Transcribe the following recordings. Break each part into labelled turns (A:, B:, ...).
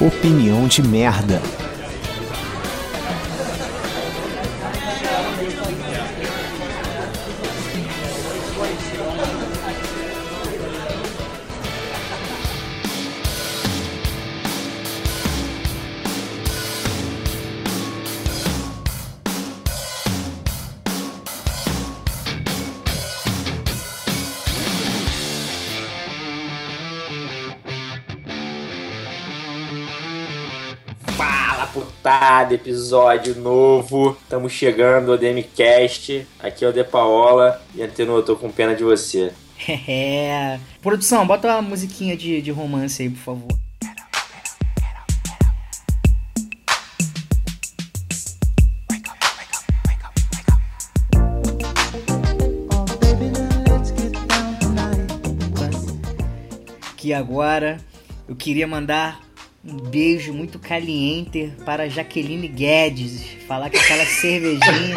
A: opinião de merda.
B: Episódio novo. Estamos chegando ao DMCast. Aqui é o De Paola. E Antenor, eu tô com pena de você.
C: É. Produção, bota uma musiquinha de, de romance aí, por favor. Que agora eu queria mandar um beijo muito caliente para Jaqueline Guedes. Falar que aquela cervejinha.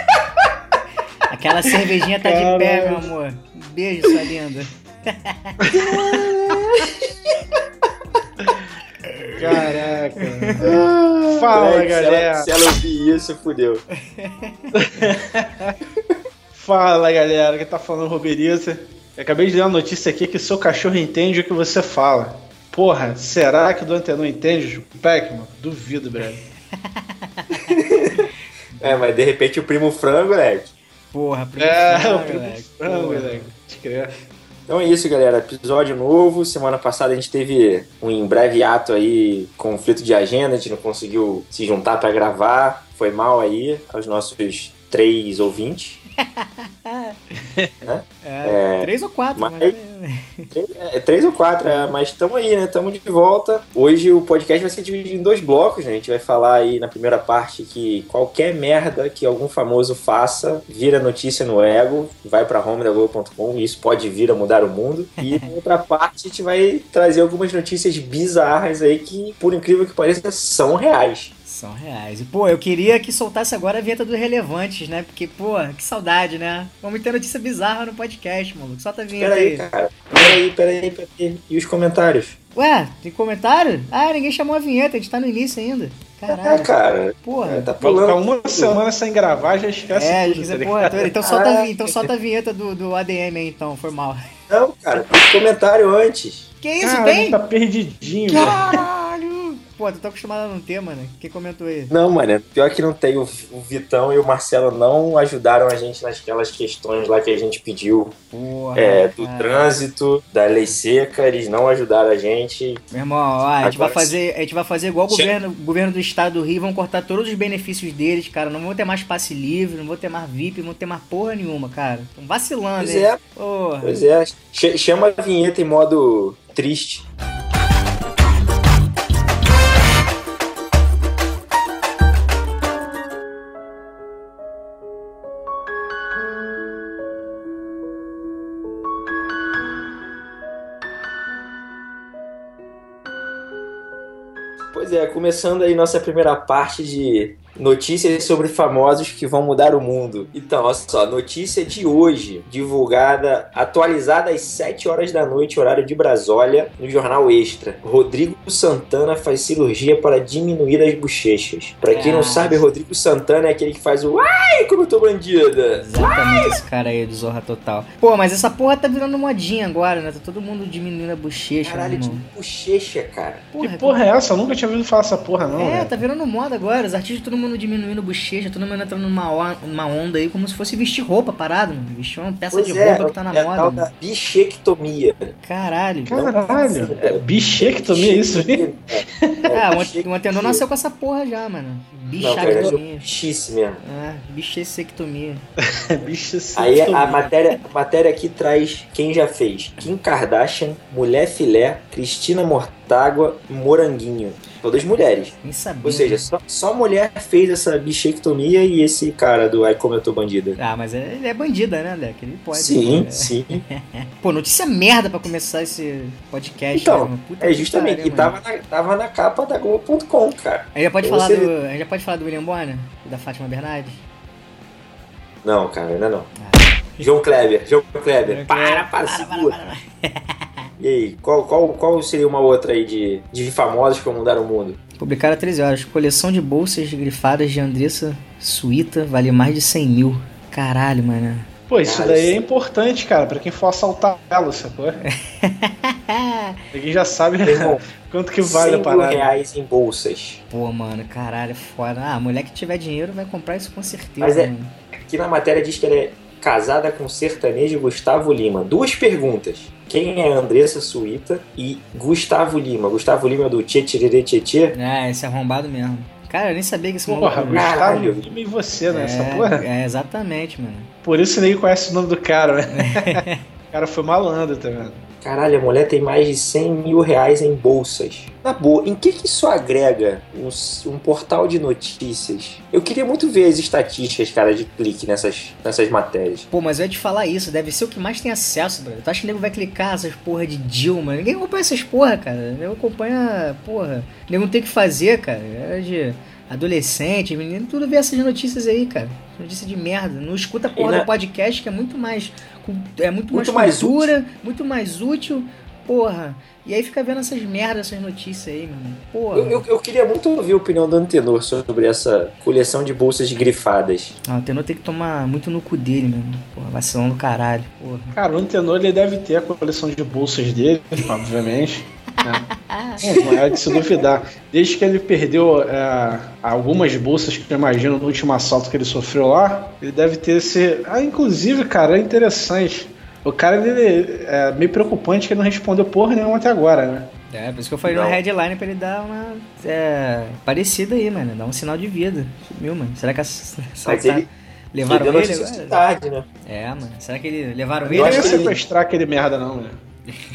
C: aquela cervejinha tá de pé, meu amor. Um beijo, sua linda.
D: Caraca. Fala,
B: Moleque, se ela-
D: galera.
B: Se ela ouvir isso, fudeu.
D: Fala, galera. Quem tá falando Roberiza? Eu acabei de ler uma notícia aqui que seu cachorro entende o que você fala. Porra, será que o do Antenor entende? Pac-Man? Duvido, brother.
B: É, mas de repente o primo frango, né?
C: Porra, primo
D: É,
C: frango,
D: o primo
C: moleque.
D: frango, crer.
B: Então é isso, galera. Episódio novo. Semana passada a gente teve um em breve ato aí, conflito de agenda. A gente não conseguiu se juntar pra gravar. Foi mal aí aos nossos três ouvintes.
C: É, três ou quatro,
B: mas-
C: mas...
B: É, três ou quatro, é, mas estamos aí, né? Estamos de volta. Hoje o podcast vai ser dividido em dois blocos, né? A gente vai falar aí na primeira parte que qualquer merda que algum famoso faça vira notícia no ego, vai pra homedaglobo.com e isso pode vir a mudar o mundo. E na outra parte a gente vai trazer algumas notícias bizarras aí que, por incrível que pareça, são reais.
C: São reais. E, pô, eu queria que soltasse agora a vinheta dos relevantes, né? Porque, pô, que saudade, né? Vamos ter notícia bizarra no podcast, maluco. Solta a vinheta
B: Peraí,
C: aí.
B: cara. Peraí, peraí, peraí. E os comentários?
C: Ué, tem comentário? Ah, ninguém chamou a vinheta, a gente tá no início ainda.
B: É,
C: Caralho.
B: cara.
C: Porra.
B: É, tá pulando.
D: uma semana sem gravar, já esquece
C: É,
D: tudo,
C: quiser,
D: tá
C: porra, então- então, solta, a
B: Ah.
C: então solta a vinheta do, do ADM aí, então, foi mal.
B: Não, cara. Tem comentário antes.
C: Que isso,
D: Cara,
C: tem?
D: tá perdidinho, velho.
C: Caralho! Pô, tu tá acostumado a não ter, mano. Quem comentou aí?
B: Não, mano, pior que não tem. O, Vitão e o Marcelo não ajudaram a gente naquelas questões lá que a gente pediu
C: Porra.
B: é, do
C: cara.
B: trânsito, da lei seca, eles não ajudaram a gente.
C: Meu irmão, ó, a gente, vai fazer, a gente vai fazer igual o governo, governo do estado do Rio, vão cortar todos os benefícios deles, cara. Não vão ter mais passe livre, não vão ter mais VIP, não vão ter mais porra nenhuma, cara. Tão vacilando,
B: Pois é,
C: Porra.
B: pois é. Ch- chama a vinheta em modo triste. Pois é, começando aí nossa primeira parte de notícias sobre famosos que vão mudar o mundo. Então, olha só, notícia de hoje, divulgada, atualizada às 7 horas da noite, horário de Brasólia, no Jornal Extra. Rodrigo Santana faz cirurgia para diminuir as bochechas. Pra quem não
C: Ah.
B: sabe, Rodrigo Santana é aquele que faz o Ai, como eu tô bandida!
C: Exatamente esse cara aí do Zorra Total. Pô, mas essa porra tá virando modinha agora, né? Tá todo mundo diminuindo a bochecha,
B: Caralho,
C: né,
B: de bochecha, cara.
D: Que porra é essa? Eu nunca tinha ouvido falar essa porra, não,
C: É,
D: velho.
C: tá virando moda agora. Os artistas, todo mundo diminuindo bochecha, todo mundo entrando numa, numa onda aí como se fosse vestir roupa parado, mano. Vestir uma peça
B: Pois
C: de
B: é,
C: roupa que tá na
B: é a
C: moda.
B: tal da bichectomia.
C: Caralho.
D: Caralho. É bichectomia isso, hein?
C: Ah, o,
B: bichectomia.
C: o Antenor nasceu com essa porra já, mano.
B: Não, cara, é
C: Bichactomia.
B: bichice mesmo.
C: Ah, bichectomia.
D: Bichectomia.
B: Aí a matéria, a matéria aqui traz quem já fez. Kim Kardashian, Mulher Filé, Cristina Mortágua e Moranguinho. Todas mulheres.
C: Nem sabia.
B: Ou seja, só, só mulher fez essa bichectomia e esse cara do Ai Como Eu Tô Bandida.
C: Ah, mas ele é bandida, né, Leque? Ele pode.
B: sim,
C: né?
B: sim.
C: Pô, notícia merda pra começar esse podcast.
B: Então, É justamente, que
C: mano.
B: tava na, tava na capa da Globo.com, cara.
C: A gente já pode
B: Pra
C: falar
B: você
C: do. A gente já pode falar do William Bonner? E da Fátima Bernardes?
B: Não, cara, ainda não. João Kleber, João Kleber.
C: João
B: Para, para,
C: Para,
B: segura.
C: para, para.
B: E aí, qual, qual, qual seria uma outra aí de, de famosos que mudaram o mundo?
C: Publicaram há 13 horas. Coleção de bolsas grifadas de Andressa Suíta vale mais de 100 mil. Caralho, mano.
D: Pô, isso
B: Cara,
D: daí é importante, cara, pra quem for assaltar ela, sacou? Ninguém já sabe
B: Meu irmão,
D: quanto que vale
B: 100
D: a parada.
B: reais em bolsas.
C: Pô, mano, caralho, foda. Ah, a mulher que tiver dinheiro vai comprar isso com certeza.
B: Mas é-. Aqui na matéria diz que ela é casada com o sertanejo Gustavo Lima. Duas perguntas. Quem é Andressa Suíta e Gustavo Lima? Gustavo Lima é do Tchê Tchê Tchê Tchê?
C: É, esse é arrombado mesmo. Cara, eu nem sabia que esse
D: Porra,
C: maluco.
D: Gustavo
B: Caralho.
D: Lima e você, né?
C: É,
D: porra.
C: é, exatamente, mano.
D: Por isso ninguém conhece o nome do cara, né? o cara foi malandro, tá vendo?
B: Caralho, a mulher tem mais de 100 mil reais em bolsas. Na boa, em que, que isso agrega um, um portal de notícias? Eu queria muito ver as estatísticas, cara, de clique nessas, nessas matérias.
C: Pô, mas eu ia te falar isso, deve ser o que mais tem acesso, brother. Tu acha que o nego vai clicar essas porra de Dilma? Ninguém acompanha essas porra, cara. Nego acompanha, porra. Nego não tem o que fazer, cara. É de adolescente, menino, tudo vê essas notícias aí, cara. Notícia de merda. Não escuta a porra
B: na-
C: do podcast, que é muito mais. É muito,
B: Muito
C: mais
B: mais
C: cultura, muito mais útil, porra. E aí fica vendo essas merdas, essas notícias aí, mano. Porra.
B: Eu, eu, eu queria muito ouvir a opinião do Antenor sobre essa coleção de bolsas grifadas.
C: Ah, o Tenor tem que tomar muito no cu dele, mano. Porra, vacilão do caralho. Porra.
D: Cara, o Antenor ele deve ter a coleção de bolsas dele, obviamente. Não, não é de se duvidar. Desde que ele perdeu é, algumas bolsas que eu imagino no último assalto que ele sofreu lá, ele deve ter esse. Ah, inclusive, cara, é interessante. O cara ele é meio preocupante que ele não respondeu porra nenhuma até agora, né?
C: É, por isso que eu falei
B: Não.
C: no headline pra ele dar uma. É, parecida aí, mano. Dar um sinal de vida. Sumiu, mano. Será que as,
B: Mas
C: assaltar-
B: ele,
C: levaram
B: ele tarde, né?
C: É, mano. Será que ele levaram
B: Eu
C: ele?
D: Não ia sequestrar aquele merda, não, né?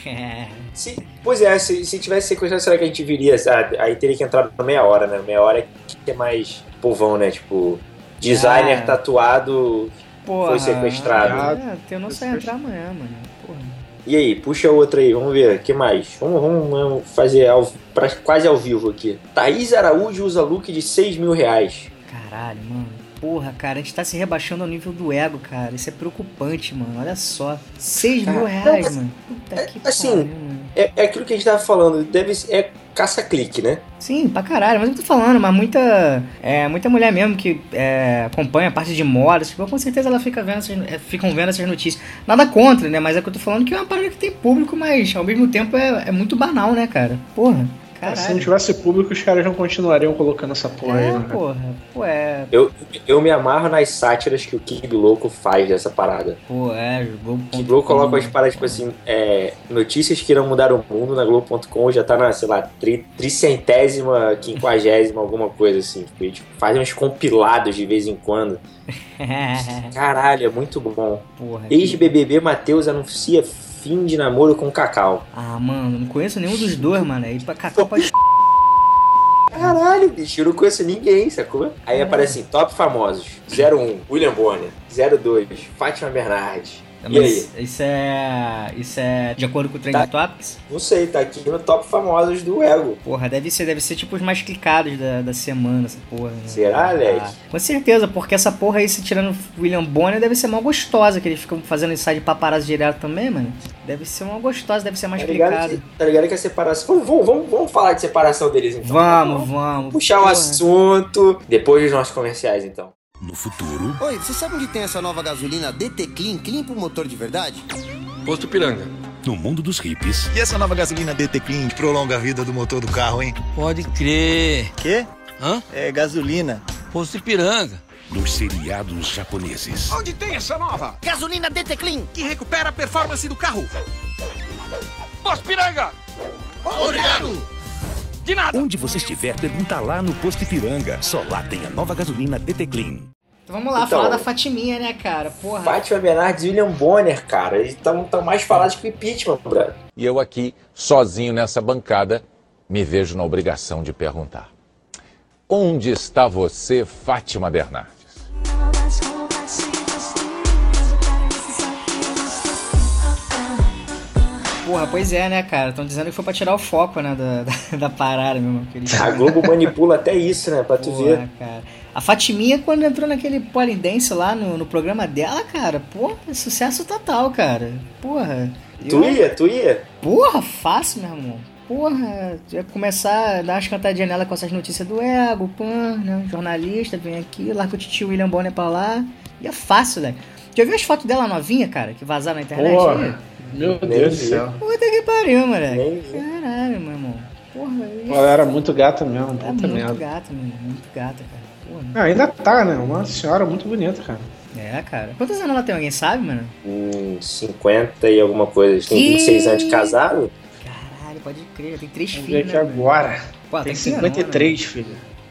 C: É.
B: Se, pois é, se, se tivesse sequestrado, será que a gente viria? Ah, aí teria que entrar na meia hora, né? Meia hora que é mais povão, né? Tipo, designer
C: Ah.
B: tatuado.
C: Porra.
B: Foi sequestrado.
C: É, tem não sai entrar amanhã, mano. Porra.
B: E aí, puxa outra aí, vamos ver, o que mais? Vamos, vamos, vamos fazer ao, pra, quase ao vivo aqui. Thaís Araújo usa look de 6 mil reais.
C: Caralho, mano. Porra, cara, a gente tá se rebaixando ao nível do ego, cara. Isso é preocupante, mano. Olha só. 6 mil reais,
B: não,
C: mano. Puta
B: é-
C: que
B: assim,
C: pariu, mano.
B: É, é aquilo que a gente tava falando, deve ser- é caça-clique, né?
C: Sim, pra caralho, mas eu tô falando, mas muita. É, muita mulher mesmo que é, acompanha a parte de moda, tipo, com certeza ela fica vendo essas, é, ficam vendo essas notícias. Nada contra, né? Mas é que eu tô falando que é uma parada que tem público, mas ao mesmo tempo é, é muito banal, né, cara? Porra,
D: Cara, se não tivesse público, os caras não continuariam colocando essa porra aí,
C: É,
D: né?
C: porra, pô, é.
B: Eu, eu me amarro nas sátiras que o Kid Louco faz dessa parada.
C: Pô, é, Globo.
B: Que Globo coloca as paradas, tipo assim, é, notícias que irão mudar o mundo na Globo.com, já tá na, sei lá, tri, tricentésima, quinquagésima, alguma coisa assim. Tipo, tipo, faz uns compilados de vez em quando. Caralho, é muito bom.
C: porra. que-
B: Ex-BBB Matheus anuncia fim de namoro com Cacau.
C: Ah, mano, não conheço nenhum dos dois, mano. Aí pra Cacau pode.
B: Caralho, bicho, eu não conheço ninguém, sacou? Aí aparece assim, top famosos. 01, William Bonner. 02, Fátima Bernardes. E aí?
C: Mas isso é. Isso é de acordo com o Trending Topics?
B: Não sei, tá aqui no top famosos do Ego.
C: Porra, deve ser, deve ser tipo os mais clicados da, da semana, essa porra. Né?
B: Será, Alex?
C: Ah, com certeza, porque essa porra aí, se tirando William Bonner, deve ser mal gostosa, que eles ficam fazendo ensaio de paparazzi direto também, mano. Deve ser mal gostosa, deve ser mais
B: Tá ligado, que, tá ligado que a separação. Vamos, vamos, vamos, vamos falar de separação deles então.
C: Vamos, vamos.
B: Puxar o assunto depois dos nossos comerciais, então.
E: No futuro,
F: Oi, você sabe onde tem essa nova gasolina DT Clean, clean pro motor de verdade?
G: Posto Piranga.
E: no mundo dos hippies,
H: E essa nova gasolina DT Clean que prolonga a vida do motor do carro, hein?
I: Pode crer.
H: Quê?
I: Hã?
H: É gasolina.
I: Posto Ipiranga.
E: nos seriados japoneses,
G: Onde tem essa nova?
F: Gasolina DT Clean!
G: Que recupera a performance do carro. Posto Piranga!
F: Obrigado!
G: De nada!
E: onde você estiver, pergunta lá no Posto Ipiranga. Só lá tem a nova gasolina DT Clean.
C: Então vamos lá,
B: Então,
C: falar da Fatiminha, né, cara? Porra.
B: Fátima Bernardes e William Bonner, cara. Eles estão mais falados que o impeachment, brother.
J: E eu aqui, sozinho nessa bancada, me vejo na obrigação de perguntar: Onde está você, Fátima Bernardes?
C: Porra, pois é, né, cara? Estão dizendo que foi pra tirar o foco, né, da, da, da parada mesmo. que eles-
B: A Globo manipula até isso, né? Pra tu ver.
C: Porra, cara. A Fatiminha, quando entrou naquele Polidense lá no, no programa dela, cara, porra, sucesso total, cara. Porra.
B: Tu
C: eu-
B: ia, tu ia.
C: Porra, fácil, meu irmão. Porra, ia começar a dar umas cantadinhas nela com essas notícias do ego, pan, né? Jornalista, vem aqui, larga o titio William Bonner pra lá. E é fácil, né? Já viu as fotos dela novinha, cara, que vazaram na internet?
D: Porra, meu
B: Nem
D: Deus do céu.
C: Puta que pariu, moleque. Caralho, meu irmão. Porra,
D: Ela era muito gata mesmo,
C: é
D: puta
C: muito
D: merda.
C: gata, menino. Muito gata, cara. Porra.
D: Ah, ainda tá, né? Uma senhora muito bonita, cara.
C: É, cara. Quantos anos ela tem? Alguém sabe, mano?
B: Hum, 50 e alguma coisa. Tem
C: Que-
B: 26 anos de casado?
C: Caralho, pode crer. Tem três filhos,
D: aqui
C: né,
D: agora.
C: Pô,
D: Tem
C: que ter, não,
D: 53, filho.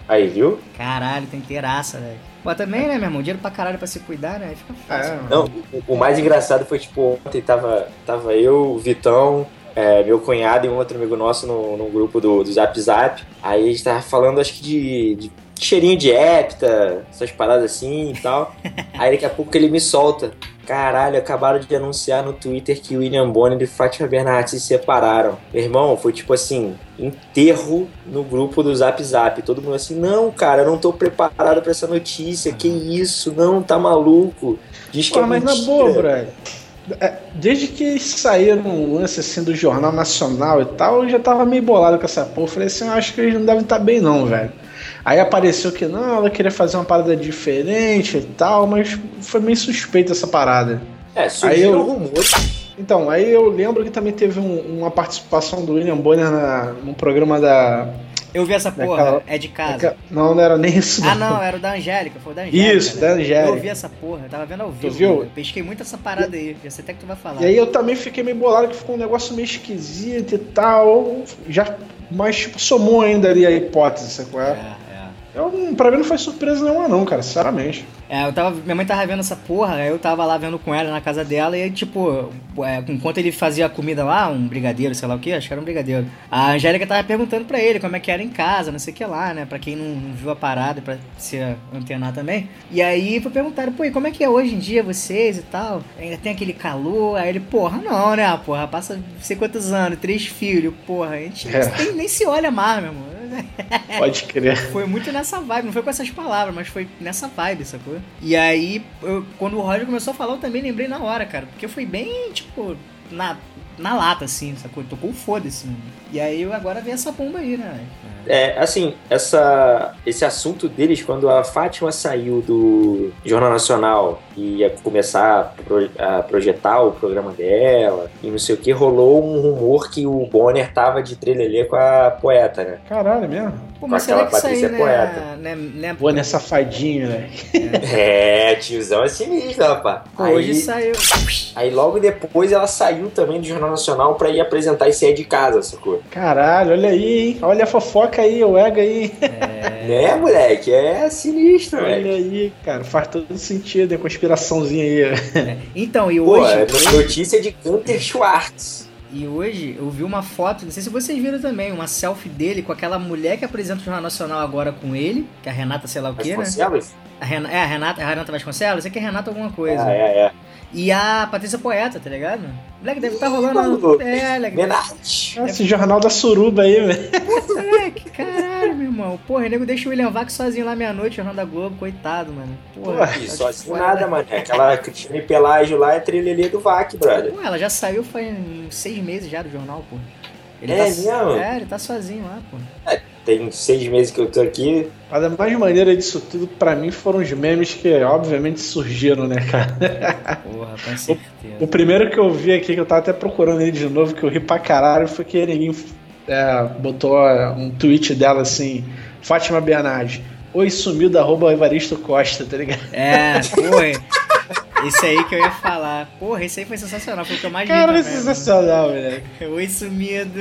B: Aí, viu?
C: Caralho, tem inteiraça, velho. Pô, também, né, meu irmão? Dinheiro pra caralho pra se cuidar, né? Aí fica fácil.
D: É?
B: Não, o- o mais engraçado foi, tipo, ontem tava, tava eu, o Vitão, é, meu cunhado e um outro amigo nosso no, no grupo do, do Zap Zap. Aí a gente tava falando, acho que de, de cheirinho de hepta, essas paradas assim e tal. Aí daqui a pouco ele me solta. Caralho, acabaram de anunciar no Twitter que William Bonner e Fátima Bernardes se separaram. Meu irmão, foi tipo assim, enterro no grupo do Zap Zap. Todo mundo assim, não, cara, eu não tô preparado pra essa notícia. Que isso? Não, tá maluco. Diz que
D: Pô,
B: é
D: mas na
B: mentira.
D: boa, brother. É, Desde que saíram um lance assim do Jornal Nacional e tal, eu já tava meio bolado com essa porra. Falei assim, eu acho que eles não devem estar bem não, velho. Aí apareceu que não, ela queria fazer uma parada diferente e tal, mas foi meio suspeita essa parada.
B: É,
D: Aí
B: surgiram
D: eu-
B: rumores.
D: Então, aí eu lembro que também teve um- uma participação do William Bonner na, no programa da.
C: Eu vi essa porra,
D: Daquela-
C: é de casa.
D: Não, não era nem isso.
C: Ah, não, era o da Angélica, foi o da Angélica.
D: Isso,
C: né?
D: da Angélica.
C: Eu vi essa porra, eu tava vendo ao vivo.
D: viu?
C: né? Pesquei muito essa parada aí, já sei até que tu vai falar.
D: E aí eu também fiquei meio bolado que ficou um negócio meio esquisito e tal. Já, mas tipo, somou ainda ali a hipótese, sacou?
C: É,
D: É.
C: é.
D: Eu, pra mim não foi surpresa nenhuma, não, cara, sinceramente.
C: É, eu tava. Minha mãe tava vendo essa porra, aí eu tava lá vendo com ela na casa dela, e tipo, é, enquanto ele fazia a comida lá, um brigadeiro, sei lá o que, acho que era um brigadeiro. A Angélica tava perguntando pra ele como é que era em casa, não sei o que lá, né? Pra quem não, não viu a parada, pra se antenar também. E aí foi perguntar, pô, e como é que é hoje em dia vocês e tal? Ainda tem aquele calor? Aí ele, porra, não, né? Porra, passa não sei quantos anos, três filhos, porra, a gente
D: É.
C: nem, nem se olha mais, meu irmão.
D: Pode crer.
C: Foi muito nessa vibe, não foi com essas palavras, mas foi nessa vibe, sacou? E aí, eu- quando o Roger começou a falar, eu também lembrei na hora, cara. Porque foi bem, tipo, na, na lata, assim, sacou? Tocou o foda-se. mano. E aí, eu agora vi essa bomba aí, né?
B: É, assim, essa, esse assunto deles, quando a Fátima saiu do Jornal Nacional ia começar a, pro- a projetar o programa dela e não sei o que, rolou um rumor que o Bonner tava de trelelê com a poeta, né?
D: Caralho, mesmo?
C: Pô, mas
B: Com
C: será
B: aquela
C: que isso aí,
B: Patrícia
C: né,
B: poeta.
C: né, né,
D: Pô, né, safadinho, velho.
B: É, tiozão é sinistro, rapaz.
C: Pô, hoje
B: Aí,
C: saiu.
B: aí logo depois ela saiu também do Jornal Nacional pra ir apresentar esse aí de casa, sacou?
D: Caralho, olha aí, hein? Olha a fofoca aí, o ego aí.
B: Né, moleque? É sinistro,
D: Olha
B: velho.
D: aí, cara, faz todo sentido, é conspiraçãozinha aí.
C: Então, e
B: Pô,
C: hoje.
B: é notícia de Gunter Schwartz.
C: E hoje eu vi uma foto, não sei se vocês viram também, uma selfie dele com aquela mulher que apresenta o Jornal Nacional agora com ele, que é a Renata, sei lá o que, né?
B: Vasconcelos?
C: A Ren- é, a Renata, a Renata Vasconcelos? Sei que é Renata alguma coisa.
B: Ah, é, é.
C: E a Patrícia Poeta, tá ligado? Moleque, deve estar rolando.
B: mano.
C: É, moleque.
B: Verdade.
D: Esse jornal da suruba aí, velho.
C: Moleque, caralho, meu irmão. Porra, o nego deixa o William Vac sozinho lá meia-noite, Jornal da Globo, coitado, mano. Porra.
B: Ih,
C: tá
B: assim
C: fora,
B: nada, mano. Aquela Cristina Pelágio lá é trilhelê do VAC, brother.
C: Pô, ela já saiu faz seis meses já do jornal, pô. Ele
B: É
C: tá,
B: mesmo?
C: É, ele tá sozinho lá, pô.
B: Tem seis meses que eu tô aqui.
D: A mais maneira disso tudo, pra mim, foram os memes que, obviamente, surgiram, né, cara?
C: Porra, com certeza.
D: O primeiro que eu vi aqui, que eu tava até procurando ele de novo, que eu ri pra caralho, foi que ninguém é, botou é, um tweet dela assim, Fátima Bernardes, oi sumiu da arroba Evaristo Costa, tá ligado?
C: É, porra. Esse aí que eu ia falar. Porra, esse aí foi sensacional, foi o que eu mais
D: Cara, é sensacional, velho.
C: mano. Oi, sumido.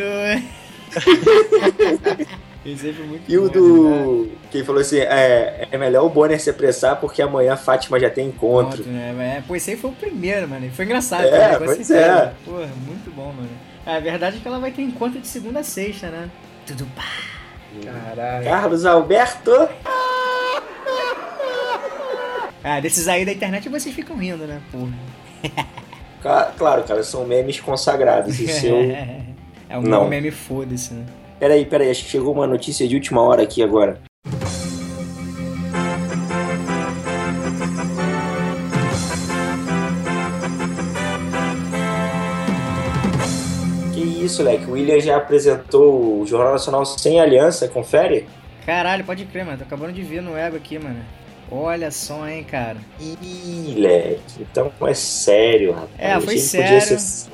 B: E o
C: bom, né?
B: do. Quem falou assim: é, é melhor o Bonner se apressar porque amanhã a Fátima já tem encontro.
C: Ponto, né? É, pô, esse aí foi o primeiro, mano. Foi engraçado.
B: É,
C: cara, com
B: pois é.
C: Porra, muito bom, mano. A verdade é que ela vai ter encontro de segunda a sexta, né? Tudo pá.
D: Caralho.
B: Carlos Alberto.
C: Ah, desses aí da internet vocês ficam rindo, né? Porra.
B: Claro, cara, são memes consagrados. E seu...
C: é um Não. meme foda-se, né?
B: Peraí, peraí, acho que chegou uma notícia de última hora aqui agora. Que isso, Leque? O William já apresentou o Jornal Nacional sem aliança, confere?
C: Caralho, pode crer, mano. Tô acabando de ver no ego aqui, mano. Olha só, hein, cara.
B: Ih, Leque, então é sério, rapaz.
C: É, foi sério. Ser...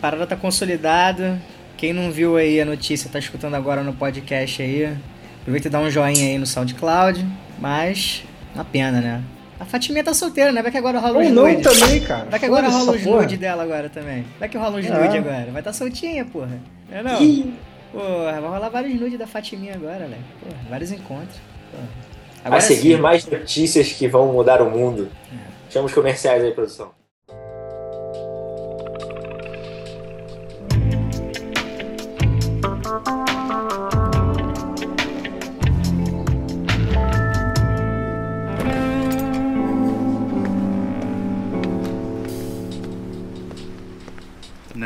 C: Parada tá consolidada. Quem não viu aí a notícia, tá escutando agora no podcast aí. Aproveita e dá um joinha aí no SoundCloud. Mas, uma pena, né? A Fatiminha tá solteira, né? Vai que agora rola os
D: nudes. não também, cara.
C: Vai que agora rola os nudes dela agora também. Vai que rola os é. nudes agora. Vai estar tá soltinha, porra. Não é não? Ih. Porra, vai rolar vários nudes da Fatiminha agora, né? Porra, vários encontros. Porra.
B: Agora a seguir sim. mais notícias que vão mudar o mundo. É. Chama os comerciais aí, produção.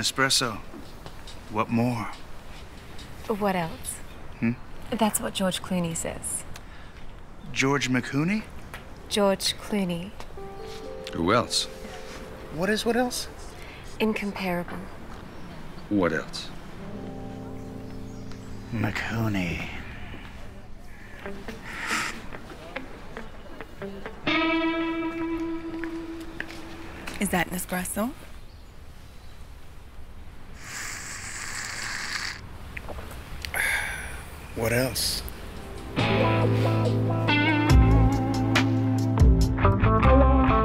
K: Nespresso. What more?
L: What else?
K: Hmm?
L: That's what George Clooney says.
K: George McCooney?
L: George Clooney.
K: Who else?
L: What is what else? Incomparable.
K: What else?
L: McCooney. Is that an espresso?
K: What else?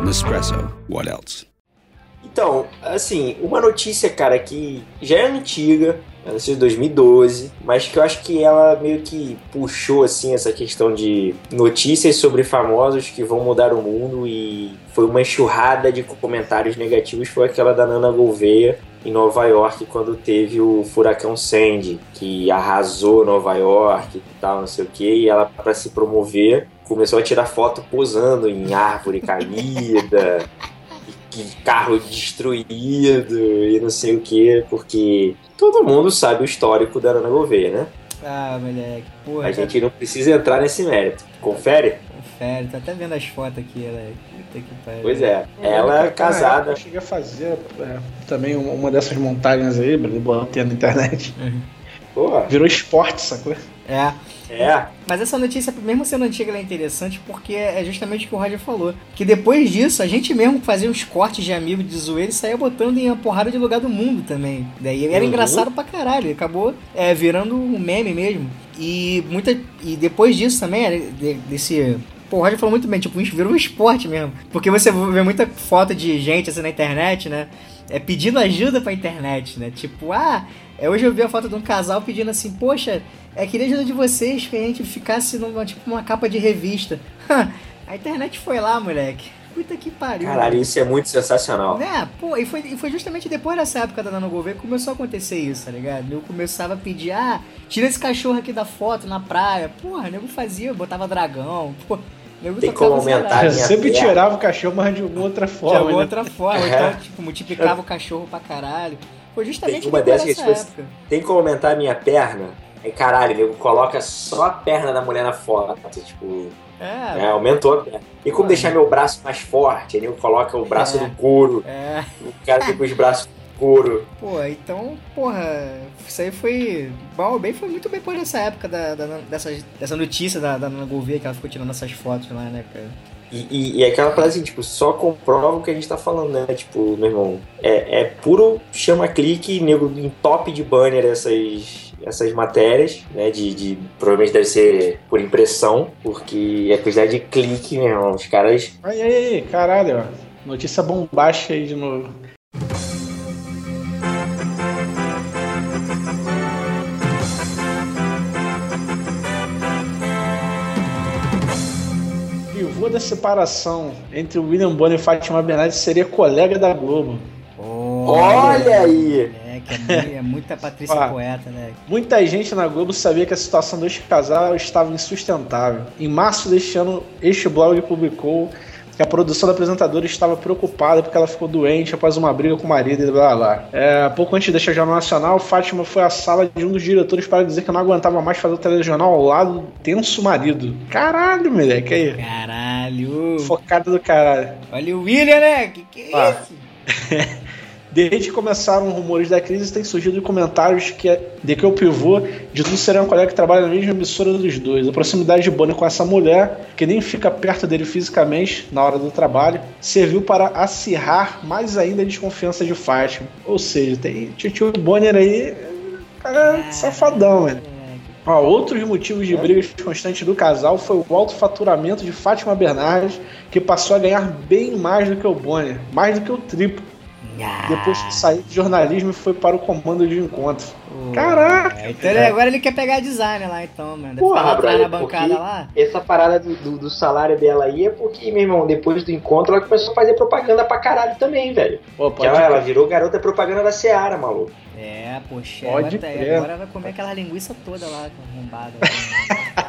K: Nespresso. What else?
B: Então, assim, uma notícia, cara, que já é antiga, ela de 2012, mas que eu acho que ela meio que puxou, assim, essa questão de notícias sobre famosos que vão mudar o mundo e foi uma enxurrada de comentários negativos, foi aquela da Nana Gouveia, em Nova York quando teve o furacão Sandy, que arrasou Nova York e tal, não sei o que, e ela, para se promover, começou a tirar foto posando em árvore caída, e, carro destruído e não sei o que, porque todo mundo sabe o histórico da Ana Gouveia, né?
C: Ah, moleque, porra.
B: A gente não precisa entrar nesse mérito. Confere?
C: Confere, tô até vendo as fotos aqui, ela.
B: Pois é, ela é casada.
D: Eu cheguei a fazer é, também uma dessas montagens aí, botei na internet. Uhum. Porra. Virou esporte, sacou?
C: É.
B: É.
C: Mas essa notícia, mesmo sendo antiga, ela é interessante porque é justamente o que o Roger falou. Que depois disso, a gente mesmo fazia uns cortes de amigos de zoeira e saía botando em uma porrada de lugar do mundo também. Daí era uhum. engraçado pra caralho. Acabou é, virando um meme mesmo. E, muita, e depois disso também, desse Pô, o Roger falou muito bem, tipo, virou um esporte mesmo. Porque você vê muita foto de gente assim na internet, né? É pedindo ajuda pra internet, né? Tipo, ah, é, hoje eu vi a foto de um casal pedindo assim, poxa, é, queria ajuda de vocês que a gente ficasse numa, tipo, uma capa de revista. a internet foi lá, moleque. Puta que pariu.
B: Caralho, isso é muito sensacional.
C: Né? Pô, e foi, e foi justamente depois dessa época da Nano Gouveia que começou a acontecer isso, tá ligado? Eu começava a pedir, ah, tira esse cachorro aqui da foto na praia. Porra, nego fazia, botava dragão. Pô, nego
B: Tem como aumentar a
D: Sempre terra. tirava o cachorro, mas de alguma outra forma. De
C: alguma né? outra forma. É. Então, tipo, multiplicava o cachorro pra caralho. Foi justamente
B: Tem uma dessas época. Tem como aumentar a minha perna? Aí, caralho, nego coloca só a perna da mulher na foto. Tipo. É. é aumentou. E como deixar meu braço mais forte? Aí nego coloca o braço é. no couro. É. O cara fica com os braços couro.
C: Pô, então, porra, isso aí foi. Bom, bem, foi muito bem por essa época da, da dessa, dessa notícia da, da Ana Gouveia que ela ficou tirando essas fotos lá, né, cara?
B: E, e, e, aquela frase assim, tipo, só comprova o que a gente tá falando, né? Tipo, meu irmão, é, é puro chama-clique, nego em top de banner essas, essas matérias, né? De, de, provavelmente deve ser por impressão, porque a quantidade de clique, irmão, os caras.
D: Aí, aí, caralho. Notícia bombástica aí de novo. pivô da separação entre William Bonner e Fátima Bernardes seria colega da Globo.
B: Olha aí!
C: É, que é, é muita Patrícia Poeta, né?
D: Muita gente na Globo sabia que a situação deste casal estava insustentável. Em março deste ano, este blog publicou que a produção da apresentadora estava preocupada porque ela ficou doente após uma briga com o marido e blá blá blá. É, pouco antes de deixar o Jornal Nacional, Fátima foi à sala de um dos diretores para dizer que não aguentava mais fazer o telejornal ao lado do tenso marido. Caralho, moleque, aí.
C: Caralho.
D: Focado do caralho.
C: Olha o William, né? Que que é
D: Ah.
C: isso?
D: Desde que começaram rumores da crise, tem surgido comentários que, de que o pivô de tudo seria um colega que trabalha na mesma emissora dos dois. A proximidade de Bonner com essa mulher, que nem fica perto dele fisicamente na hora do trabalho, serviu para acirrar mais ainda a desconfiança de Fátima. Ou seja, tem tio Bonner aí, cara, safadão, velho. Ó, outros motivos de brigas constantes do casal foi o alto faturamento de Fátima Bernardes, que passou a ganhar bem mais do que o Bonner, mais do que o triplo. Depois que saiu do jornalismo e foi para o comando de encontro. Caraca!
C: Então ele- agora ele quer pegar design lá, então, mano. Deve
B: Porra,
C: ficar lá atrás na bancada lá.
B: Essa parada do, do- do salário dela aí é porque, meu irmão, depois do encontro ela começou a fazer propaganda pra caralho também, velho.
D: Pô,
B: Que ela, ela virou garota propaganda da Seara, maluco.
C: É, poxa,
B: Pode
C: agora, tá-
B: crer.
C: agora vai comer aquela linguiça toda lá, arrombada.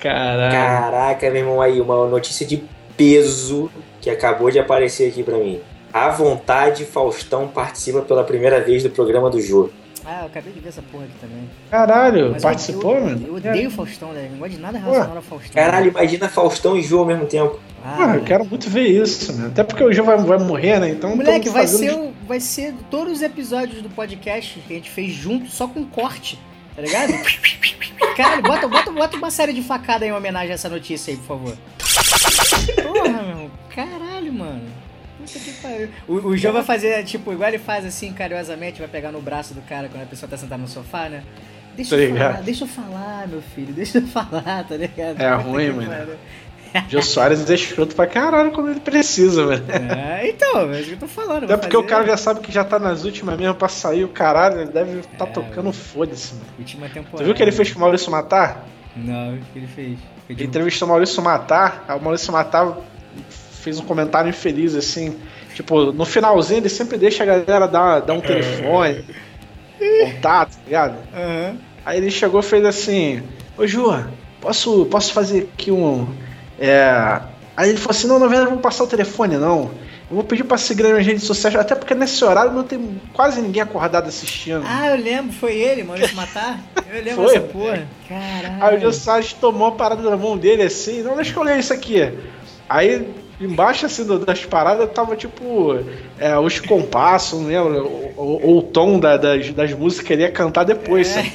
D: Caralho.
B: Caraca, meu irmão, aí, uma notícia de peso que acabou de aparecer aqui pra mim. À vontade, Faustão participa pela primeira vez do programa do jogo.
C: ah, eu acabei de ver essa porra aqui também.
D: Caralho,
C: Mas
D: participou,
C: eu,
D: mano?
C: Eu odeio o Faustão, né? Não gosto de nada relacionado ao Faustão.
B: Caralho, imagina Faustão e Jô ao mesmo tempo.
D: Mano, eu quero muito ver isso, né? Até porque o João vai, vai morrer, né? Então
C: Moleque, vai
D: fazendo-
C: ser, o- vai ser todos os episódios do podcast que a gente fez junto, só com corte, tá ligado? Caralho, bota, bota, bota uma série de facada em homenagem a essa notícia aí, por favor. Porra, meu irmão. Caralho, mano. Puta que pariu. O, o João vai fazer, tipo, igual ele faz assim, carinhosamente, vai pegar no braço do cara quando a pessoa tá sentada no sofá, né? Deixa
D: Tá
C: eu falar, deixa eu falar, meu filho, deixa eu falar, tá ligado?
D: É
C: Puta
D: ruim, mano.
C: pariu.
D: Jô Soares é escroto pra caralho quando ele precisa, velho.
C: É, então, é isso que eu tô falando.
D: Até porque o
C: fazer
D: cara já sabe que já tá nas últimas mesmo pra sair o caralho, ele deve tá tocando foda-se, mano.
C: Última temporada.
D: Tu viu o que ele fez com o Maurício Matar?
C: Não, o que ele fez?
D: Ele entrevistou o Maurício Matar, o Maurício Matar fez um comentário infeliz, assim. Tipo, no finalzinho ele sempre deixa a galera dar, dar um telefone, contato, tá ligado? Aí ele chegou e fez assim: Ô Ju, posso, posso fazer aqui um. É... Aí ele falou assim: Não, na verdade eu não vou passar o telefone, não. Eu vou pedir pra seguir nas redes sociais, até porque nesse horário não tem quase ninguém acordado assistindo.
C: Ah, eu lembro, foi ele, mano, se matar? Eu lembro
D: Foi?
C: dessa porra. Caralho.
D: Aí o Jô Soares tomou a parada da mão dele assim, não, deixa eu ler isso aqui. Aí embaixo assim das paradas tava tipo é, os compassos, não lembro, ou, ou- ou o tom da- das, das músicas que ele ia cantar depois. sabe?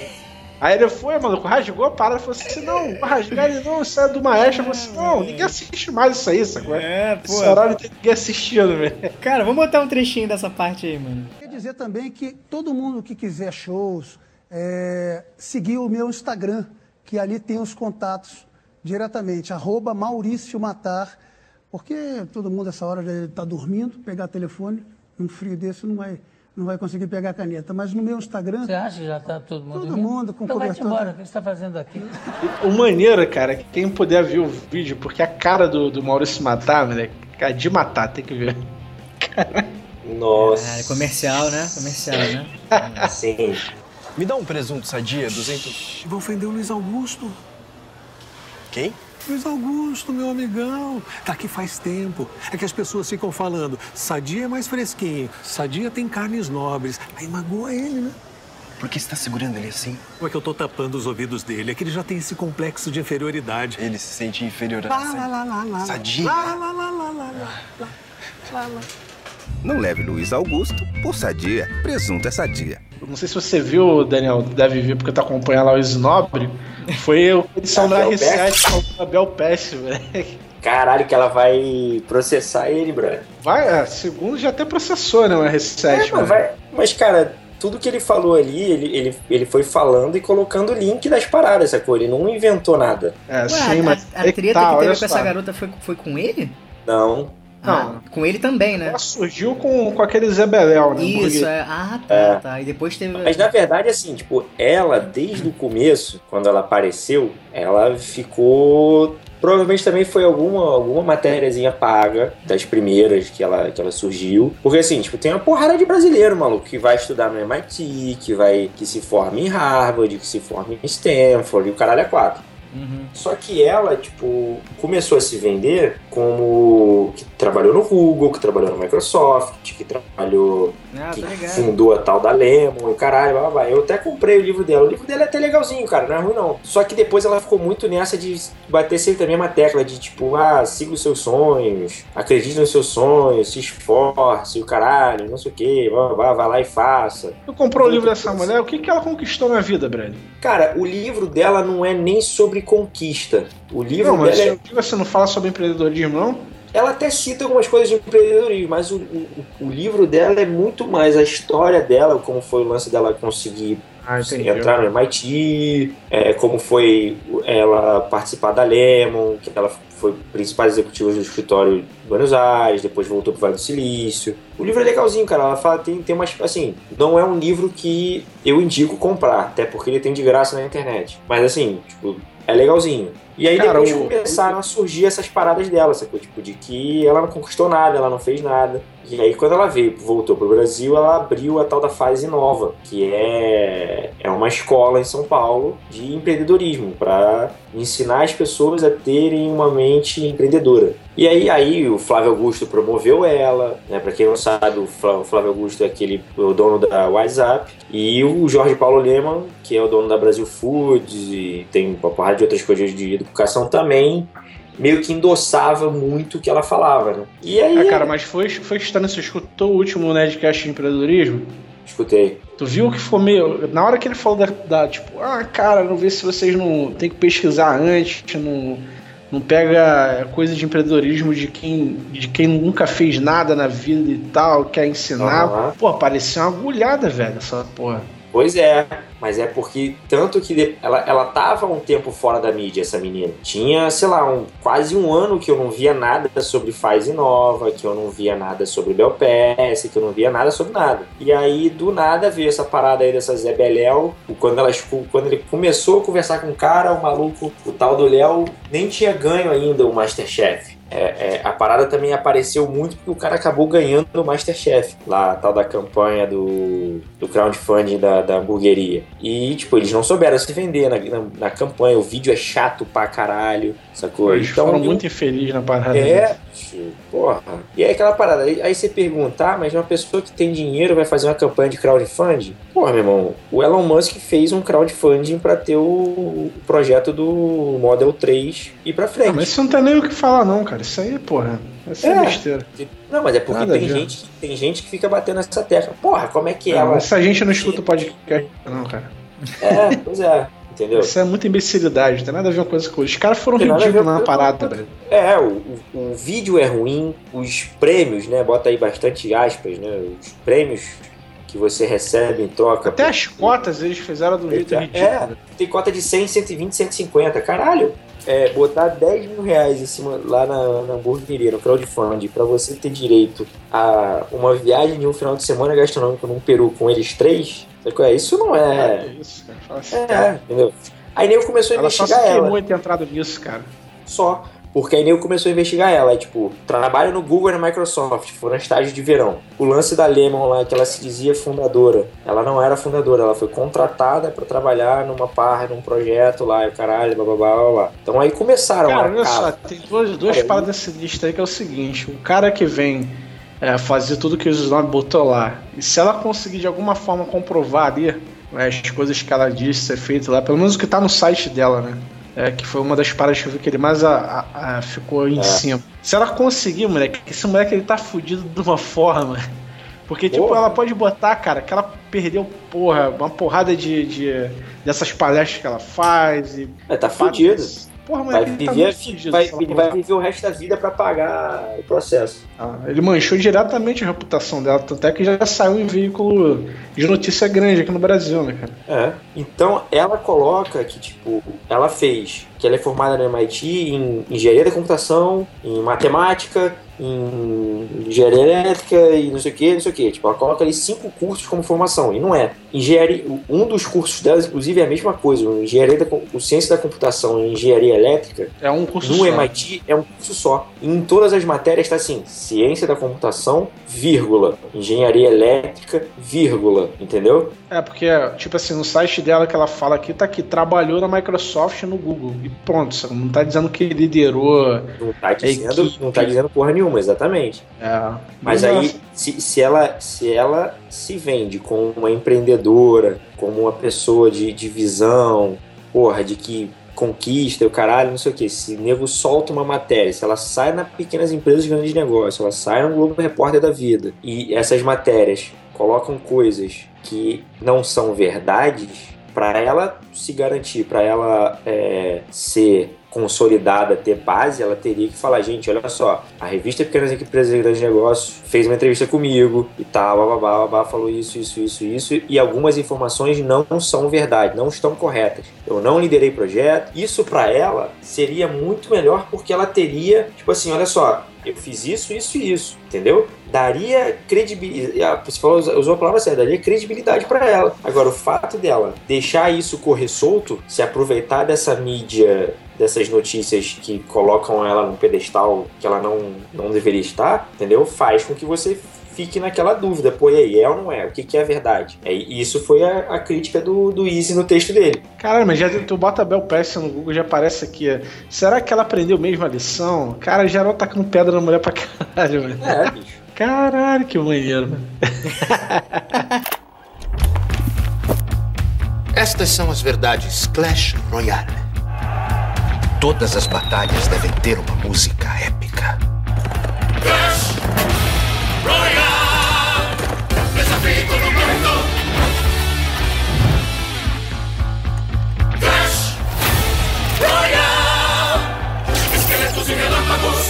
D: Aí ele foi, mano, rasgou a parada e falou assim: não, rasgar ele não, isso é do maestro. Eu falei assim: não, ninguém assiste mais isso aí, sacou?
C: É, pô.
D: Esse horário não tem ninguém assistindo, velho.
C: Cara, vamos botar um trechinho dessa parte aí, mano.
M: Quer dizer também que todo mundo que quiser shows, é, seguir o meu Instagram, que ali tem os contatos diretamente, arroba Maurício Matar, porque todo mundo essa hora já está dormindo, pegar telefone, num frio desse não vai, não vai conseguir pegar a caneta. Mas no meu Instagram...
N: Você acha que já está todo mundo
M: Todo
N: dormindo?
M: mundo com
N: Então
M: cobertor.
N: embora, o que você está fazendo aqui?
D: O maneiro, cara, é que quem puder ver o vídeo, porque a cara do, do Maurício matar, moleque, cara, de matar, tem que ver.
B: Nossa.
C: Ah, comercial, né? Comercial, né?
B: Sim.
O: Me dá um presunto sadia, 200.
P: Vou ofender o Luiz Augusto.
O: Quem?
P: Luiz Augusto, meu amigão, tá aqui faz tempo. É que as pessoas ficam falando, sadia é mais fresquinho, sadia tem carnes nobres. Aí magoa ele, né?
O: Por que você tá segurando ele assim?
P: Como é que eu tô tapando os ouvidos dele? É que ele já tem esse complexo de inferioridade.
O: Ele se sente inferior a
P: lá, lá, lá, lá, lá.
O: Sadia.
P: Lá, lá, lá, lá, lá, lá, lá, lá.
F: Não leve Luiz Augusto por sadia. Presunto é sadia.
D: Não sei se você viu, Daniel, deve ver porque tá acompanhando lá o Snobre. Foi a edição da
B: Abel
D: R7 com a Bel Pesce, velho.
B: Caralho, que ela vai processar ele, brother.
D: Vai, é, segundo já até processou, né, o R7,
B: É, mas,
D: velho.
B: vai- mas, cara, tudo que ele falou ali, ele, ele, ele foi falando e colocando o link das paradas, sacou? Ele não inventou nada.
D: É,
C: Ué,
D: sim,
C: a,
D: mas.
C: a
D: aí
C: treta
D: tá,
C: que
D: olha
C: teve com essa garota foi, foi com ele?
B: Não.
C: Ah, com ele também, né?
D: Ela surgiu com, com aquele Zé Beléu, né?
C: Isso,
D: porque-
C: é. Ah, tá,
B: É.
C: tá. E depois teve.
B: Mas na verdade, assim, tipo, ela, desde o começo, quando ela apareceu, ela ficou. Provavelmente também foi alguma, alguma matériazinha paga das primeiras que ela, que ela surgiu. Porque assim, tipo, tem uma porrada de brasileiro, maluco, que vai estudar no MIT, que vai. que se forma em Harvard, que se forma em Stanford, e o caralho é quatro.
C: Uhum.
B: Só que ela, tipo, começou a se vender como que trabalhou no Google, que trabalhou no Microsoft, que trabalhou,
C: Ah,
B: que
C: tô ligado.
B: fundou a tal da Lemon, o caralho, blá, blá, blá. Eu até comprei o livro dela. O livro dela é até legalzinho, cara, não é ruim não. Só que depois ela ficou muito nessa de bater sempre a mesma tecla de tipo, ah, siga os seus sonhos, acredite nos seus sonhos, se esforce, o caralho, não sei o que, blá, blá, blá, vai lá e faça.
D: Tu comprou o livro dessa mulher, o que, que ela conquistou na vida, Brad?
B: Cara, o livro dela não é nem sobre conquista. O livro
D: Não, mas
B: dela é
D: você não fala sobre empreendedorismo, não?
B: ela até cita algumas coisas de empreendedorismo, mas o, o, o livro dela é muito mais a história dela, como foi o lance dela conseguir
D: Ah,
B: entrar no MIT, é, como foi ela participar da Lemon, que ela foi principal executiva do escritório de Buenos Aires, depois voltou pro Vale do Silício. O livro é legalzinho, cara. Ela fala, tem, tem umas. Assim, não é um livro que eu indico comprar, até porque ele tem de graça na internet. Mas assim, tipo, é legalzinho. E aí
D: Cara,
B: depois
D: o-
B: começaram a surgir essas paradas dela, sacou? Tipo, de que ela não conquistou nada, ela não fez nada. E aí quando ela veio, voltou pro Brasil, ela abriu a tal da fase nova, que é, é uma escola em São Paulo de empreendedorismo, para ensinar as pessoas a terem uma mente empreendedora. E aí, aí o Flávio Augusto promoveu ela, né? Para quem não sabe, o Flá- o Flávio Augusto é aquele o dono da WhatsApp e o Jorge Paulo Leman, que é o dono da Brasil Foods e tem uma porrada de outras coisas de educação também, meio que endossava muito o que ela falava, né? E aí,
D: Ah, cara, mas foi, foi estranho. Você escutou o último Nerdcast de empreendedorismo?
B: Escutei.
D: Tu viu que ficou meio. Na hora que ele falou da, da, tipo, ah, cara, não vê se vocês não. Tem que pesquisar antes, não. Não pega coisa de empreendedorismo de quem, de quem nunca fez nada na vida e tal, quer ensinar.
B: Aham.
D: Pô, parecia uma agulhada, velho, essa porra.
B: Pois é, mas é porque tanto que ela, ela tava um tempo fora da mídia, essa menina. Tinha, sei lá, um, quase um ano que eu não via nada sobre Faz Nova, que eu não via nada sobre Belpass, que eu não via nada sobre nada. E aí, do nada, veio essa parada aí dessa Zé Beléu. Quando, quando ele começou a conversar com o cara, o maluco, o tal do Léo, nem tinha ganho ainda o Masterchef. É, é, a parada também apareceu muito porque o cara acabou ganhando o Masterchef, lá, a tal da campanha do, do crowdfunding da, da hamburgueria. E, tipo, eles não souberam se vender na, na, na campanha, o vídeo é chato pra caralho, sacou?
D: Eles foram muito infelizes na parada.
B: É, bicho, porra. E aí aquela parada, aí, aí você pergunta, ah, mas uma pessoa que tem dinheiro vai fazer uma campanha de crowdfunding? Porra, meu irmão, o Elon Musk fez um crowdfunding pra ter o, projeto do Model 3 ir pra frente.
D: Ah, mas isso não tem nem o que falar, não, cara. Isso aí, porra. Isso é,
B: É.
D: besteira.
B: Não, mas é porque
D: Nada
B: tem gente, que- tem gente que fica batendo essa tecla. Porra, como é que
D: Não,
B: ela.
D: essa gente não escuta o podcast, não, cara.
B: É, pois é, entendeu?
D: Isso é muita imbecilidade, não tem nada a ver uma coisa com outra. Os caras foram ridículos na parada, velho.
B: É, o, o, o vídeo é ruim, os prêmios, né? Bota aí bastante aspas, né? Os prêmios que você recebe em troca.
D: Até as cotas eles fizeram do jeito
B: É,
D: ridículo.
B: tem cota de 100, 120, 150. Caralho! É, botar 10 mil reais em cima lá na, na hamburgueria, no crowdfunding, pra você ter direito a uma viagem de um final de semana gastronômico num Peru com eles três, é? Isso não é.
D: isso, cara. Assim,
B: É,
D: cara.
B: entendeu? Aí começou a
D: Ela só se
B: investigar ela.
D: ter entrado nisso, cara.
B: Só. Porque aí nego começou a investigar ela. Aí, tipo, trabalha no Google e na Microsoft. Foram estágios de verão. O lance da Lemon lá, que ela se dizia fundadora. Ela não era fundadora, ela foi contratada pra trabalhar numa parra, num projeto lá, e o caralho, blá blá blá blá. Então aí começaram
D: Cara,
B: a.
D: olha só, tem duas, duas
B: Cara,
D: paradas lista aí que é o seguinte: o cara que vem é, fazer tudo que o Snob botou lá, e se ela conseguir de alguma forma comprovar ali né, as coisas que ela disse ser feito lá, pelo menos o que tá no site dela, né? É, que foi uma das paradas que eu vi que ele mais a- a- a- ficou em
B: É.
D: cima. Se ela conseguir, moleque, esse moleque ele tá fudido de uma forma. Porque, tipo,
B: Porra.
D: ela pode botar, cara, que ela perdeu, porra, uma porrada de, de- dessas palestras que ela faz. E
B: É, tá fudido.
D: Porra,
B: Vai
D: moleque, ele tá
B: viver,
D: muito fudido,
B: vai, vai viver o resto da vida pra pagar o processo.
D: Ah, ele manchou diretamente a reputação dela, tanto é que já saiu em veículo de notícia grande aqui no Brasil, né, cara?
B: É. Então ela coloca que, tipo, ela fez, que ela é formada no MIT em engenharia da computação, em matemática, em engenharia elétrica e não sei o que, não sei o que. Tipo, ela coloca ali cinco cursos como formação. E não é. Engenharia, um dos cursos dela, inclusive, é a mesma coisa. O, engenharia da, o ciência da computação e engenharia elétrica,
D: É um curso
B: no
D: só.
B: MIT, é um curso só. E em todas as matérias está assim, ciência da computação, vírgula, engenharia elétrica, vírgula, entendeu?
D: É, porque, tipo assim, no site dela que ela fala aqui, tá que trabalhou na Microsoft e no Google. E pronto, você não tá dizendo que liderou.
B: Não tá dizendo, não tá dizendo porra nenhuma, exatamente.
D: É.
B: Mas aí, se, se, ela, se ela se vende como uma empreendedora, como uma pessoa de, de visão, porra, de que conquista, o caralho, não sei o que. Se o nego solta uma matéria, se ela sai na pequenas empresas de grandes negócios, ela sai no Globo Repórter da vida, e essas matérias colocam coisas que não são verdades, para ela se garantir, para ela é, ser consolidada, ter base, ela teria que falar, gente, olha só, a revista Pequenas Empresas e Grandes Negócios fez uma entrevista comigo e tal, babá, babá, falou isso, isso, isso, isso, e algumas informações não são verdade, não estão corretas. Eu não liderei projeto. Isso para ela seria muito melhor porque ela teria, tipo assim, olha só, eu fiz isso, isso e isso, entendeu? Daria credibilidade. Você falou, usou a palavra certa, daria credibilidade para ela. Agora, o fato dela deixar isso correr solto, se aproveitar dessa mídia dessas notícias que colocam ela num pedestal que ela não, não deveria estar, entendeu? Faz com que você fique naquela dúvida, pô, e aí, é ou não é? O que, que é verdade? É, isso foi a, a, crítica do, do Easy no texto dele.
D: Caralho, mas já tu bota a Bel Pesce no Google, já aparece aqui. Será que ela aprendeu mesmo a lição? Cara, geral tacando pedra na mulher pra caralho, mano.
B: É, bicho.
D: Caralho, que maneiro, mano.
Q: Estas são as verdades Clash Royale. Todas as batalhas devem ter uma música épica.
R: Clash Royale! Desafio todo mundo! Clash Royale! Esqueletos e relâmpagos!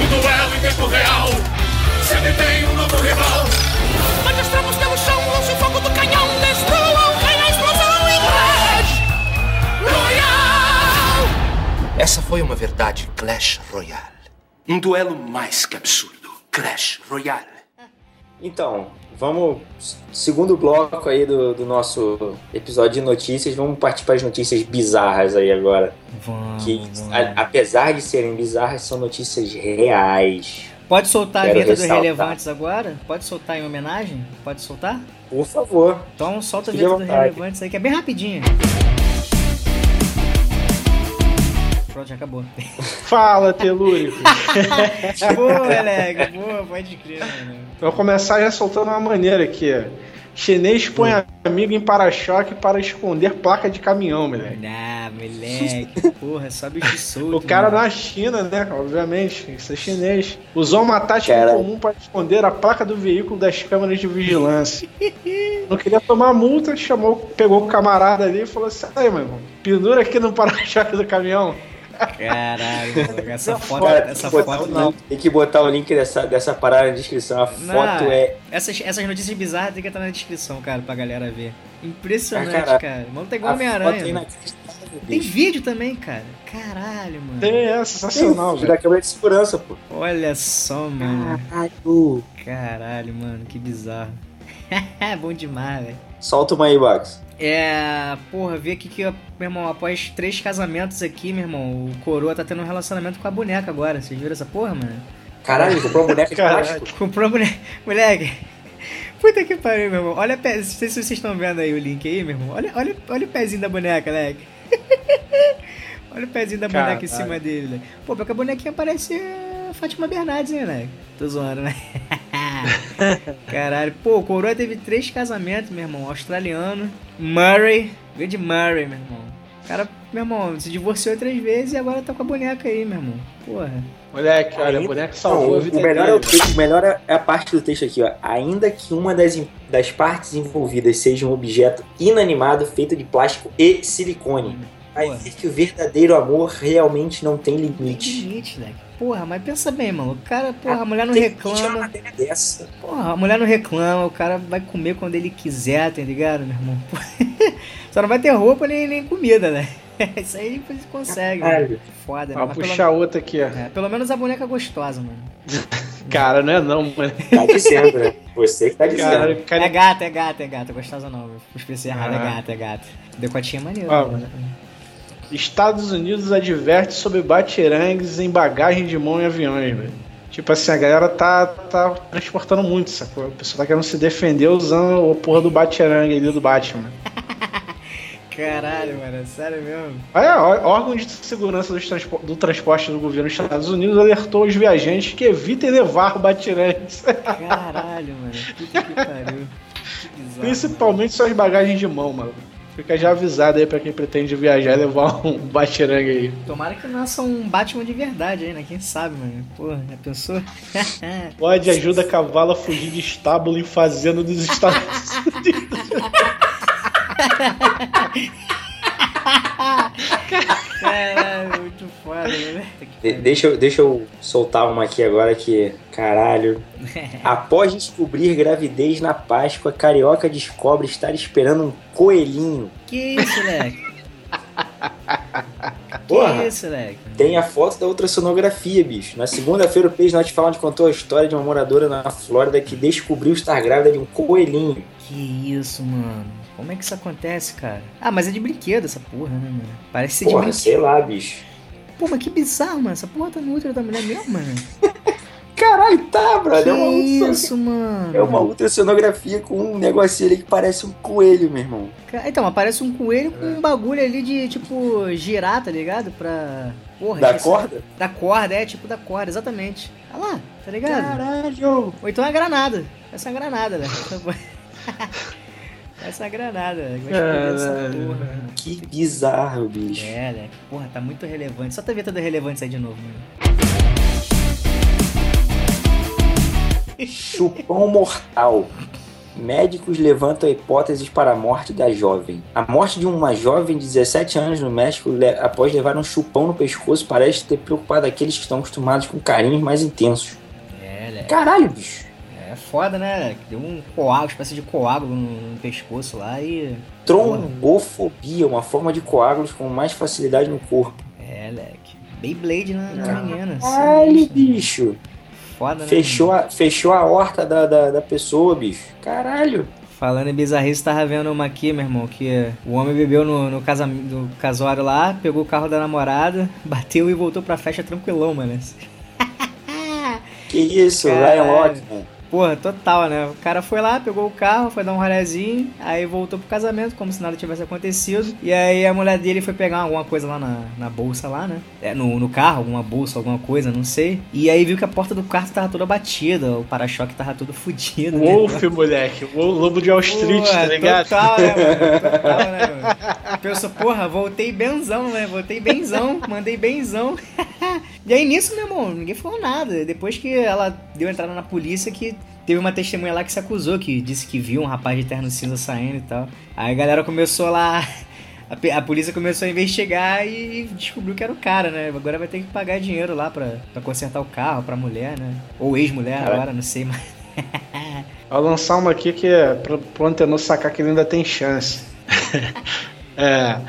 R: Um duelo em tempo real! Sempre tem um novo rival!
S: Magistramos pelo chão, longe o fogo
Q: Essa foi uma verdade Clash Royale. Um duelo mais que absurdo. Clash Royale.
B: Então, vamos. Segundo bloco aí do, do nosso episódio de notícias, vamos partir para as notícias bizarras aí agora.
C: Vamos,
B: que, a, apesar de serem bizarras, são notícias reais.
C: Pode soltar
B: Quero
C: a vinheta dos
B: ressaltar.
C: relevantes agora? Pode soltar em homenagem? Pode soltar?
B: Por favor.
C: Então solta a vinheta dos relevantes aí, que é bem rapidinho. Pronto, já acabou.
D: Fala, telúrico.
C: boa, moleque. Boa, pode crer, mano.
D: Vou começar já soltando uma maneira aqui. Chinês põe amigo em para-choque para esconder placa de caminhão, moleque.
C: Ah, moleque. Porra, só bicho solto.
D: O cara
C: mano.
D: na China, né? Obviamente, isso é chinês. Usou uma tática
B: Cara.
D: comum para esconder a placa do veículo das câmeras de vigilância. Não queria tomar multa, chamou, pegou o camarada ali e falou assim: aí, meu irmão, pendura aqui no para-choque do caminhão.
C: Caralho, mano, essa foto,
B: Cara,
C: essa
B: tem que botar
C: foto
B: o
C: não.
B: link- Tem que botar o link dessa, dessa parada na descrição. A
C: Não,
B: foto é.
C: Essas, essas notícias bizarras tem que estar na descrição, cara, pra galera ver. Impressionante,
B: Ah, cara,
C: cara. Mano tá igual Homem-Aranha. Tem vídeo também, cara. Caralho, mano.
D: Tem, é sensacional, velho.
B: da câmera de segurança, pô.
C: Olha só, mano.
B: Caralho.
C: Caralho, mano, que bizarro. Bom demais, velho.
B: Solta uma aí, Bax.
C: É, porra, vi aqui que, meu irmão, após três casamentos aqui, meu irmão, o coroa tá tendo um relacionamento com a boneca agora. Vocês viram essa porra, mano?
B: Caralho, comprou uma boneca de plástico.
C: Comprou a boneca. Moleque. Puta que pariu, meu irmão. Olha, a pé... não sei se vocês estão vendo aí o link aí, meu irmão. Olha, olha, olha o pezinho da boneca, moleque. olha o pezinho da boneca em cima dele, né? Pô, porque a bonequinha parece a Fátima Bernardes, hein, moleque? Tô zoando, né? Caralho. Pô, o Coroa teve três casamentos, meu irmão. Australiano. Murray. Grande Murray, meu irmão. O cara, meu irmão, se divorciou três vezes e agora tá com a boneca aí, meu irmão. Porra.
D: Moleque, olha, o
B: Ainda-
D: boneco salvou
B: Não,
D: a vida
B: o melhor, é o, texto, o melhor é a parte do texto aqui, ó. Ainda que uma das, das partes envolvidas seja um objeto inanimado feito de plástico e silicone, vai
C: Porra.
B: ver que o verdadeiro amor realmente não tem
C: Tem
B: limite.
C: limite, moleque. Porra, mas pensa bem, mano. O cara, porra, a mulher não
B: Tem limite
C: reclama.
B: dessa.
C: Porra, a mulher não reclama, o cara vai comer quando ele quiser, tá ligado, meu irmão? Só não vai ter roupa nem, nem comida, né? Isso aí você consegue, mano. Foda, né?
D: Vou
C: Mas
D: puxar
C: pelo,
D: outra aqui, ó.
C: é, pelo menos a boneca é gostosa, mano.
D: Cara, não é não, mano.
B: Tá dizendo, né? Você que tá dizendo.
D: Cara,
C: É
D: cara,
C: gata, é gata, é gata. Gostosa não. Eu expressei errado, é
D: Ah.
C: gata, é gata. Decotinha é maneiro,
D: Ah,
C: mano.
D: Estados Unidos adverte sobre batirangues em bagagem de mão em aviões, velho. Tipo assim, a galera tá, tá transportando muito, sacou? A pessoa tá querendo se defender usando o porra do batirangue ali do Batman.
C: Caralho, mano, sério mesmo?
D: Ó, órgão de segurança do, transpo do transporte do governo dos Estados Unidos alertou os viajantes que evitem levar batirangues.
C: Caralho, mano. Puta que pariu. Que bizarro,
D: Principalmente suas bagagens de mão, mano. Fica já avisado aí pra quem pretende viajar e levar um batirangue aí.
C: Tomara que nasça um Batman de verdade aí, né? Quem sabe, mano. Porra, já pensou?
D: Pode ajuda cavalo a fugir de estábulo em fazenda dos Estados Unidos.
C: Caralho, foda, né?
B: De- deixa, eu, deixa eu soltar uma aqui agora que. Caralho. Após descobrir gravidez na Páscoa, Carioca descobre estar esperando um coelhinho.
C: Que isso, moleque?
B: Porra.
C: Que isso, moleque?
B: Tem a foto da ultrassonografia, bicho. Na segunda-feira, o Page Not Found contou a história de uma moradora na Flórida que descobriu estar grávida de um coelhinho.
C: Que isso, mano? Como é que isso acontece, cara? Ah, mas é de brinquedo essa porra, né, mano? Parece ser de
B: Porra,
C: brinquedo.
B: sei lá, bicho.
C: Pô, mas que bizarro, mano. Essa porra tá no útero da mulher mesmo, mano.
B: Caralho, tá, brother.
C: Que
B: é uma
C: isso, mano?
B: É uma ultrassonografia com um negocinho ali que parece um coelho, meu irmão.
C: Então, aparece um coelho com um bagulho ali de, tipo, girar, tá ligado? Pra... Porra,
B: Da corda?
C: Da corda, é, tipo da corda, exatamente. Olha lá, tá ligado?
B: Caralho!
C: Ou então é granada. Essa é uma granada, né? Essa é granada. Mano.
B: Que bizarro, bicho.
C: É, né? Porra, tá muito relevante. Só tá vendo relevante aí de novo, mano.
B: Chupão mortal. Médicos levantam hipóteses para a morte da jovem. A morte de uma jovem de 17 anos no México le- após levar um chupão no pescoço parece ter preocupado aqueles que estão acostumados com carinhos mais intensos.
C: É, né?
B: Caralho, bicho.
C: Foda, né? Deu um coágulo, espécie de coágulo no, no pescoço lá e.
B: Trombofobia, uma forma de coágulos com mais facilidade no corpo.
C: É, leque. Beyblade na, na menina.
B: Caralho,
C: sinistro.
B: bicho.
C: Foda, né?
B: Fechou a, fechou a horta da, da, da pessoa, bicho. Caralho.
C: Falando em bizarrice, tava vendo uma aqui, meu irmão, que o homem bebeu no, no, casam- no casório lá, pegou o carro da namorada, bateu e voltou pra festa tranquilão, mano.
B: Que isso,
C: Caralho.
B: Ryan Lockman.
C: Porra, total, né? O cara foi lá, pegou o carro, foi dar um rolezinho, aí voltou pro casamento, como se nada tivesse acontecido. E aí a mulher dele foi pegar alguma coisa lá na, na bolsa lá, né? É, no, no carro, alguma bolsa, alguma coisa, não sei. E aí viu que a porta do carro tava toda batida, o para-choque tava todo fudido. né?
D: Wolf, moleque. O lobo de Wall Street,
C: Pô,
D: tá ligado?
C: Total, né, mano? Total, né, mano? Pensou, porra, voltei benzão, né? Voltei benzão, mandei benzão. e aí nisso, meu irmão, ninguém falou nada. Depois que ela deu entrada na polícia, que teve uma testemunha lá que se acusou, que disse que viu um rapaz de terno cinza saindo e tal. Aí a galera começou lá. A, a polícia começou a investigar e descobriu que era o cara, né? Agora vai ter que pagar dinheiro lá pra, pra consertar o carro pra mulher, né? Ou ex-mulher agora, não sei mais.
D: Vou lançar uma aqui que é pro, pro Antenor sacar que ele ainda tem chance. é.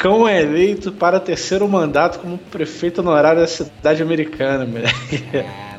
D: Cão é eleito para terceiro mandato como prefeito honorário da cidade americana, moleque.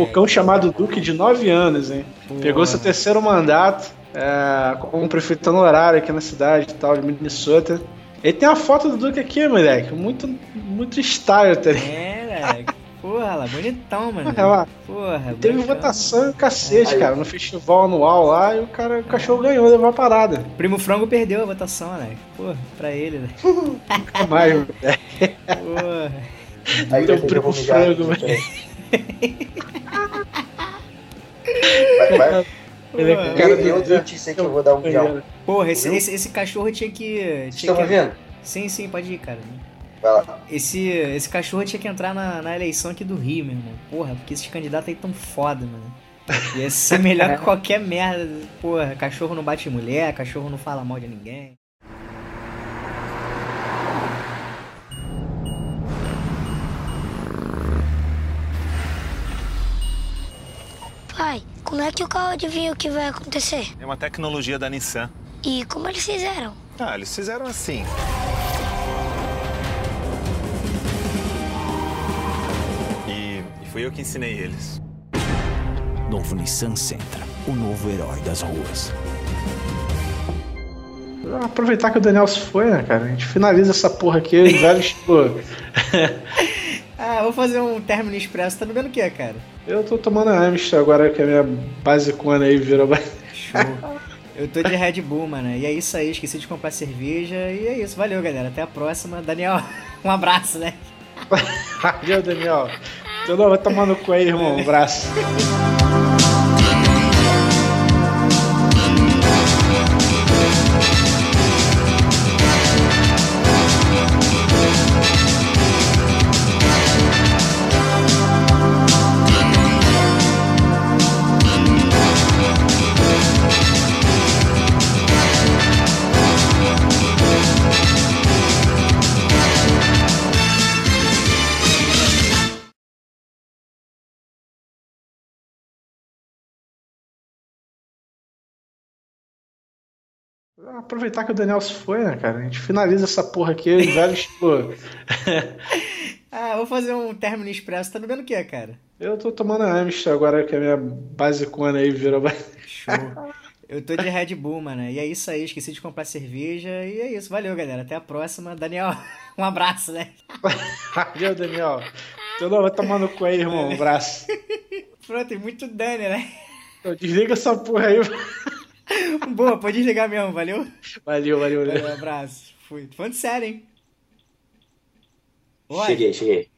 D: O cão chamado Duque de 9 anos, hein? Pegou seu terceiro mandato é, como prefeito honorário aqui na cidade e tal, de Minnesota. Ele tem a foto do Duque aqui, moleque. Muito, muito style, tá ligado?
C: É, moleque. Porra, lá, bonitão, mano.
D: É, ó.
C: Porra,
D: Teve
C: bonitão.
D: votação e cacete, cara, no festival anual lá e o cara, o cachorro ganhou, levou a parada.
C: Primo Frango perdeu a votação, né? Porra, pra ele, né?
D: Nunca mais, moleque.
C: Porra.
B: Aí que
D: primo frango, velho.
B: Vai, vai.
D: Ele é cara
B: tem
D: do-
B: outra notícia que eu vou dar um milhão.
C: Porra, esse, esse, esse cachorro tinha que. Tinha
B: estão
C: que...
B: vendo?
C: Sim, sim, pode ir, cara.
B: Vai lá.
C: Esse, esse cachorro tinha que entrar na, na eleição aqui do Rio, meu irmão. Porra, porque esses candidatos aí tão foda, mano. Ia ser melhor que qualquer merda. Porra, cachorro não bate mulher, cachorro não fala mal de ninguém.
T: Pai, como é que o carro adivinha o que vai acontecer?
U: É uma tecnologia da Nissan.
T: E como eles fizeram?
U: Ah, eles fizeram assim. Fui eu que ensinei eles.
E: Novo Nissan Sentra, o novo herói das ruas.
D: Aproveitar que o Daniel se foi, né, cara? A gente finaliza essa porra aqui, velho estilo.
C: Ah, vou fazer um término expresso. Tá bebendo o que, cara?
D: Eu tô tomando a Amstel agora que a minha basicona aí virou.
C: Show. Eu tô de Red Bull, mano. E é isso aí, esqueci de comprar cerveja. E é isso, valeu, galera. Até a próxima. Daniel, um abraço, né?
D: Valeu, Daniel. Então vai tomar no cu aí, irmão. Um abraço. Aproveitar que o Daniel se foi, né, cara? A gente finaliza essa porra aqui, velho estilo.
C: Ah, vou fazer um término expresso. Tá bebendo o que, cara?
D: Eu tô tomando a Amstel agora que a minha basicona aí virou.
C: Show. Eu tô de Red Bull, mano. E é isso aí, esqueci de comprar cerveja. E é isso, valeu, galera. Até a próxima. Daniel, um abraço, né?
D: Valeu, Daniel. Então vai tomar no cu aí, irmão. Um abraço.
C: Pronto, tem muito Dani, né?
D: Então, desliga essa porra aí.
C: Boa, pode desligar mesmo, valeu?
D: Valeu, valeu, valeu.
C: Um abraço. Fui. Tô falando sério, hein?
B: Cheguei, cheguei.